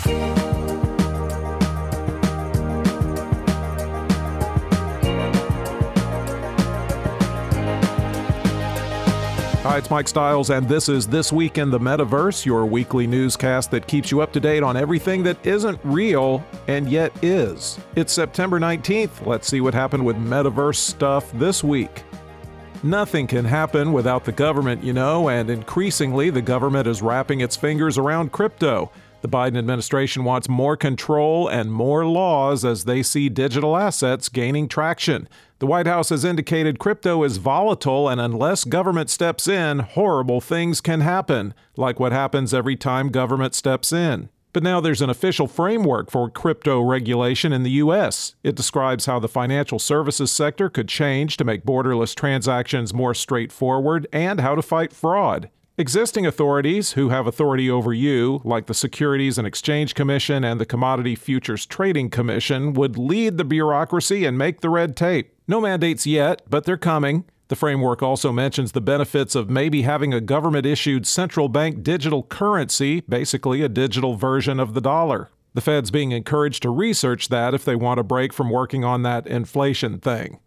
Hi, it's Mike Stiles, and this is This Week in the Metaverse, your weekly newscast that keeps you up to date on everything that isn't real and yet is. It's September 19th. Let's see what happened with Metaverse stuff this week. Nothing can happen without the government, you know, and increasingly the government is wrapping its fingers around crypto. The Biden administration wants more control and more laws as they see digital assets gaining traction. The White House has indicated crypto is volatile, and unless government steps in, horrible things can happen, like what happens every time government steps in. But now there's an official framework for crypto regulation in the U.S. It describes how the financial services sector could change to make borderless transactions more straightforward and how to fight fraud. Existing authorities who have authority over you, like the Securities and Exchange Commission and the Commodity Futures Trading Commission, would lead the bureaucracy and make the red tape. No mandates yet, but they're coming. The framework also mentions the benefits of maybe having a government issued central bank digital currency, basically a digital version of the dollar. The Fed's being encouraged to research that if they want a break from working on that inflation thing.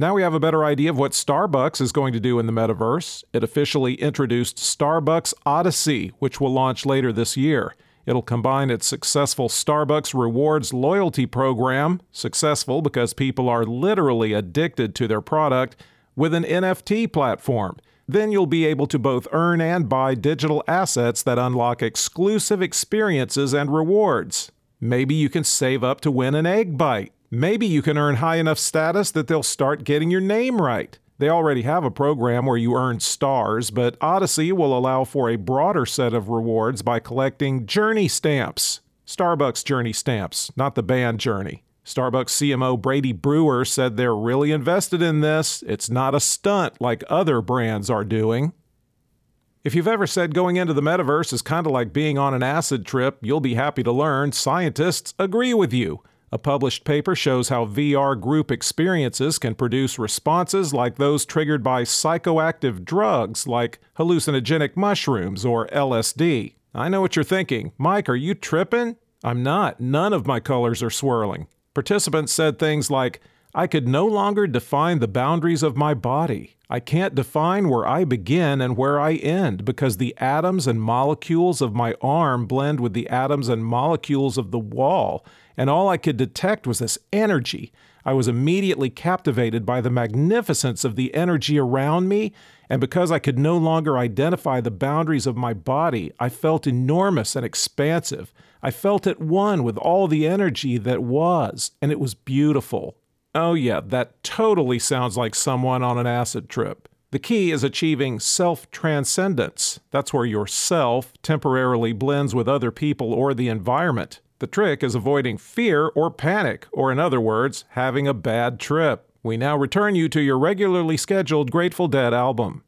Now we have a better idea of what Starbucks is going to do in the metaverse. It officially introduced Starbucks Odyssey, which will launch later this year. It'll combine its successful Starbucks Rewards loyalty program, successful because people are literally addicted to their product, with an NFT platform. Then you'll be able to both earn and buy digital assets that unlock exclusive experiences and rewards. Maybe you can save up to win an egg bite. Maybe you can earn high enough status that they'll start getting your name right. They already have a program where you earn stars, but Odyssey will allow for a broader set of rewards by collecting Journey stamps. Starbucks Journey stamps, not the band Journey. Starbucks CMO Brady Brewer said they're really invested in this. It's not a stunt like other brands are doing. If you've ever said going into the metaverse is kind of like being on an acid trip, you'll be happy to learn scientists agree with you. A published paper shows how VR group experiences can produce responses like those triggered by psychoactive drugs like hallucinogenic mushrooms or LSD. I know what you're thinking. Mike, are you tripping? I'm not. None of my colors are swirling. Participants said things like, I could no longer define the boundaries of my body. I can't define where I begin and where I end because the atoms and molecules of my arm blend with the atoms and molecules of the wall, and all I could detect was this energy. I was immediately captivated by the magnificence of the energy around me, and because I could no longer identify the boundaries of my body, I felt enormous and expansive. I felt at one with all the energy that was, and it was beautiful. Oh, yeah, that totally sounds like someone on an acid trip. The key is achieving self transcendence. That's where your self temporarily blends with other people or the environment. The trick is avoiding fear or panic, or in other words, having a bad trip. We now return you to your regularly scheduled Grateful Dead album.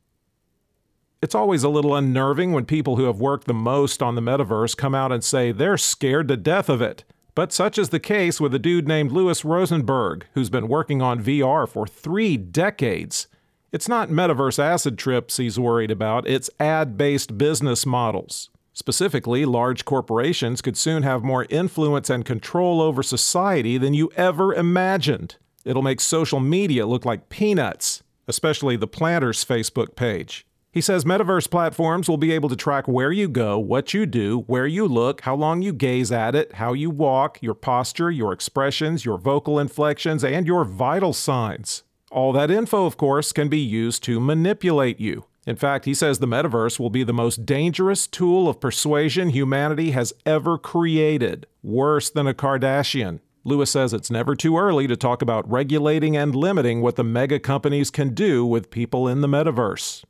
It's always a little unnerving when people who have worked the most on the metaverse come out and say they're scared to death of it. But such is the case with a dude named Louis Rosenberg, who's been working on VR for three decades. It's not metaverse acid trips he's worried about, it's ad based business models. Specifically, large corporations could soon have more influence and control over society than you ever imagined. It'll make social media look like peanuts, especially the Planters Facebook page. He says metaverse platforms will be able to track where you go, what you do, where you look, how long you gaze at it, how you walk, your posture, your expressions, your vocal inflections, and your vital signs. All that info, of course, can be used to manipulate you. In fact, he says the metaverse will be the most dangerous tool of persuasion humanity has ever created, worse than a Kardashian. Louis says it's never too early to talk about regulating and limiting what the mega companies can do with people in the metaverse.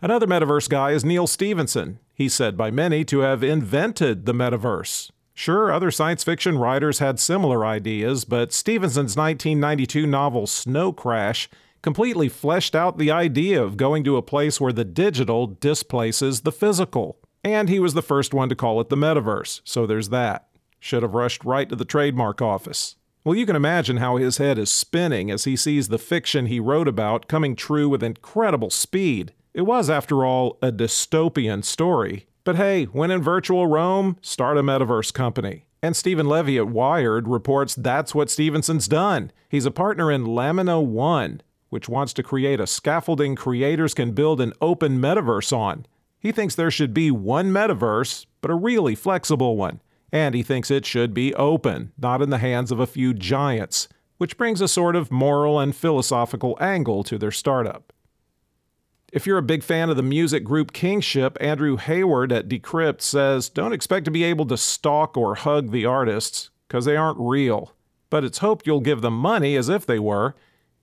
Another metaverse guy is Neal Stephenson. He's said by many to have invented the metaverse. Sure, other science fiction writers had similar ideas, but Stephenson's 1992 novel Snow Crash completely fleshed out the idea of going to a place where the digital displaces the physical. And he was the first one to call it the metaverse, so there's that. Should have rushed right to the trademark office. Well, you can imagine how his head is spinning as he sees the fiction he wrote about coming true with incredible speed. It was, after all, a dystopian story, But hey, when in virtual Rome, start a metaverse company. And Stephen Levy at Wired reports that's what Stephenson's done. He's a partner in Lamina1, which wants to create a scaffolding creators can build an open metaverse on. He thinks there should be one metaverse, but a really flexible one. And he thinks it should be open, not in the hands of a few giants, which brings a sort of moral and philosophical angle to their startup. If you're a big fan of the music group Kingship, Andrew Hayward at Decrypt says don't expect to be able to stalk or hug the artists, because they aren't real. But it's hoped you'll give them money as if they were.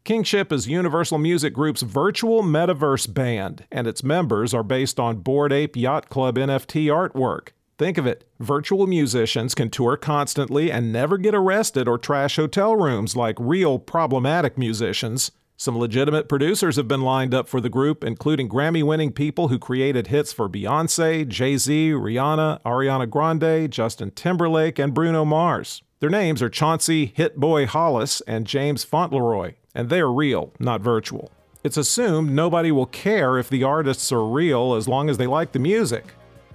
Kingship is Universal Music Group's virtual metaverse band, and its members are based on Bored Ape Yacht Club NFT artwork. Think of it virtual musicians can tour constantly and never get arrested or trash hotel rooms like real problematic musicians. Some legitimate producers have been lined up for the group, including Grammy winning people who created hits for Beyonce, Jay Z, Rihanna, Ariana Grande, Justin Timberlake, and Bruno Mars. Their names are Chauncey Hit Boy Hollis and James Fauntleroy, and they are real, not virtual. It's assumed nobody will care if the artists are real as long as they like the music.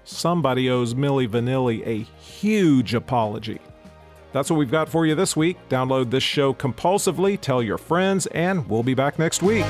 Somebody owes Milli Vanilli a huge apology. That's what we've got for you this week. Download this show compulsively, tell your friends, and we'll be back next week.